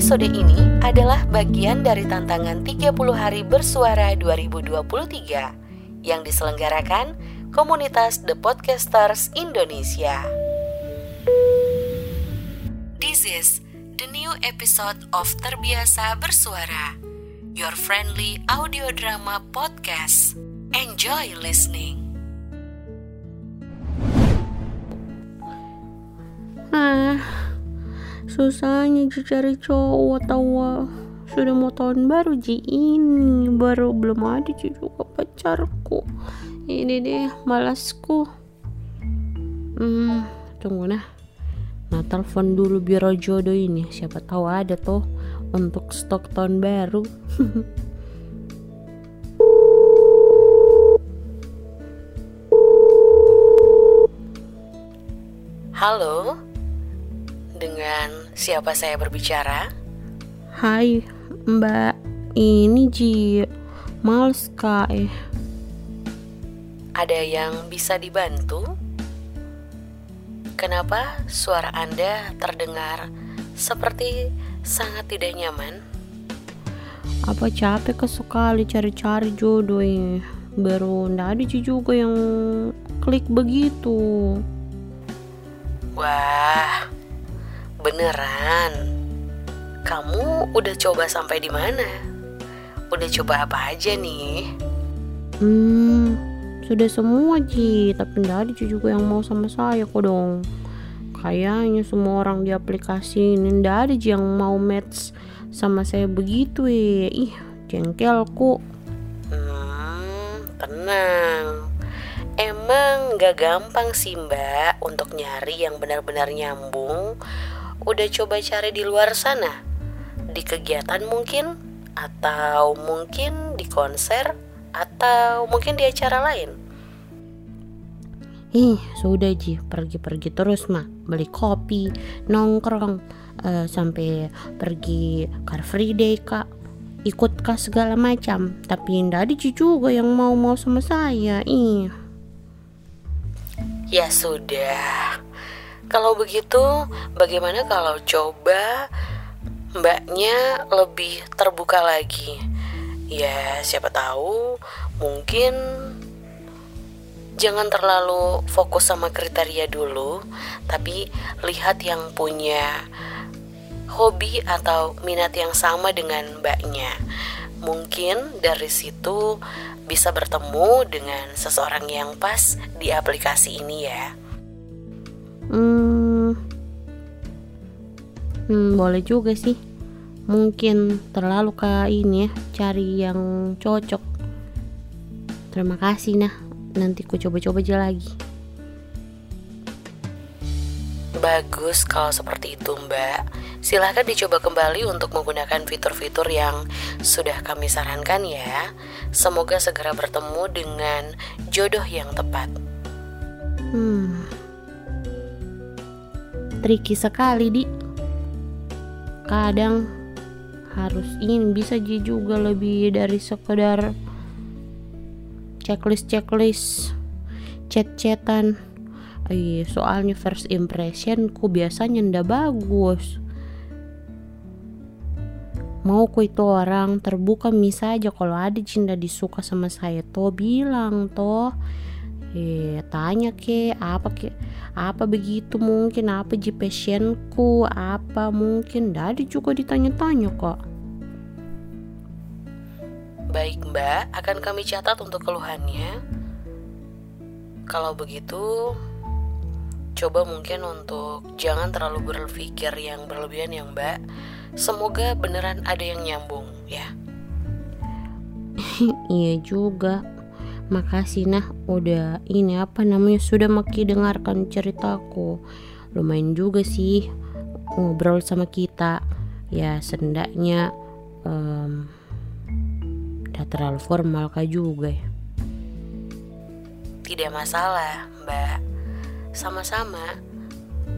Episode ini adalah bagian dari tantangan 30 hari bersuara 2023 yang diselenggarakan komunitas The Podcasters Indonesia. This is the new episode of Terbiasa Bersuara, your friendly audio drama podcast. Enjoy listening. Ah, susahnya cari cowok tawa. Sudah mau tahun baru Ji ini baru belum ada Ji juga pacarku. Ini deh malasku. Hmm, tunggu nah. Nah, telepon dulu biro jodoh ini. Siapa tahu ada tuh untuk stok tahun baru. Halo, dengan siapa saya berbicara? Hai, Mbak. Ini Ji. Males kak eh. Ada yang bisa dibantu? Kenapa suara Anda terdengar seperti sangat tidak nyaman? Apa capek ke sekali cari-cari jodoh ini. Baru ndak ada Ji juga yang klik begitu. Wah, beneran? Kamu udah coba sampai di mana? Udah coba apa aja nih? Hmm, sudah semua Ji, tapi nggak ada juga yang mau sama saya kok dong. Kayaknya semua orang di aplikasi ini nggak ada Ji yang mau match sama saya begitu ya. Ih, jengkelku. Hmm, tenang. Emang gak gampang sih mbak untuk nyari yang benar-benar nyambung. Udah coba cari di luar sana? Di kegiatan mungkin? Atau mungkin di konser? Atau mungkin di acara lain? Ih, sudah Ji, pergi-pergi terus mah. Beli kopi, nongkrong, eh, sampai pergi Car Free Day kak. Ikut kah segala macam. Tapi ndak ada Ji juga yang mau-mau sama saya. Ih. Ya sudah. Kalau begitu, bagaimana kalau coba mbaknya lebih terbuka lagi? Ya, siapa tahu mungkin jangan terlalu fokus sama kriteria dulu, tapi lihat yang punya hobi atau minat yang sama dengan mbaknya. Mungkin dari situ bisa bertemu dengan seseorang yang pas di aplikasi ini ya. Hmm, boleh juga sih. Mungkin terlalu ke ini ya, cari yang cocok. Terima kasih nah. Nanti ku coba-coba aja lagi. Bagus kalau seperti itu mbak Silahkan dicoba kembali untuk menggunakan fitur-fitur yang sudah kami sarankan ya Semoga segera bertemu dengan jodoh yang tepat Hmm. Tricky sekali, Di. Kadang harus ingin bisa juga lebih dari sekedar checklist-checklist chat-chatan. Iya, soalnya first impression ku biasanya ndak bagus. Mau ku itu orang terbuka misa aja kalau ada cinta disuka sama saya toh bilang toh eh tanya ke apa ke apa begitu mungkin apa ji passionku apa mungkin? Dari juga ditanya-tanya kok. Baik mbak, akan kami catat untuk keluhannya. Kalau begitu Coba mungkin untuk jangan terlalu berpikir yang berlebihan ya mbak. Semoga beneran ada yang nyambung ya. Iya juga makasih nah. Udah ini apa namanya sudah maki dengarkan ceritaku. Lumayan juga sih ngobrol sama kita. Ya sendaknya um, udah terlalu formal kah juga ya? Tidak masalah mbak. Sama-sama.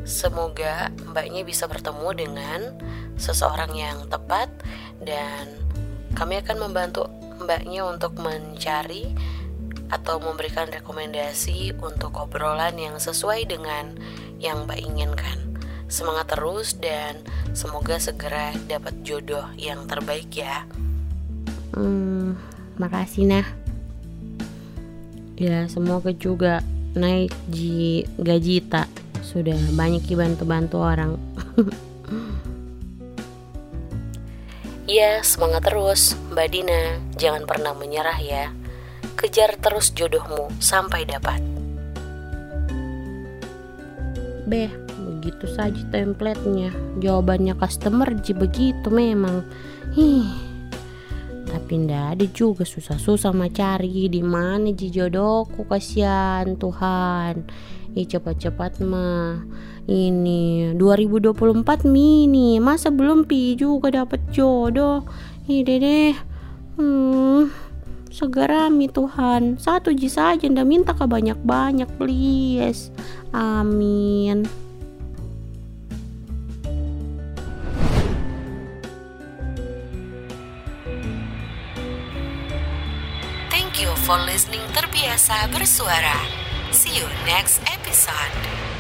Semoga mbaknya bisa bertemu dengan seseorang yang tepat Dan kami akan membantu mbaknya untuk mencari atau memberikan rekomendasi untuk obrolan yang sesuai dengan yang Mbak inginkan. Semangat terus dan semoga segera dapat jodoh yang terbaik ya. Hmm, makasih nah. Ya, semoga juga naik ji gaji tak sudah banyak bantu-bantu orang. ya, semangat terus, Mbak Dina. Jangan pernah menyerah ya. Kejar terus jodohmu sampai dapat. Beh, begitu saja templatenya. Jawabannya customer ji begitu memang. Hih. Tapi ndak ada juga susah-susah mah cari di mana ji jodohku kasihan Tuhan. Ih cepat-cepat mah. Ini 2024 mini, masa belum pi juga dapat jodoh. Ih deh. Hmm segerami Tuhan satu ji saja ndak minta ke banyak-banyak please amin Thank you for listening terbiasa bersuara. See you next episode.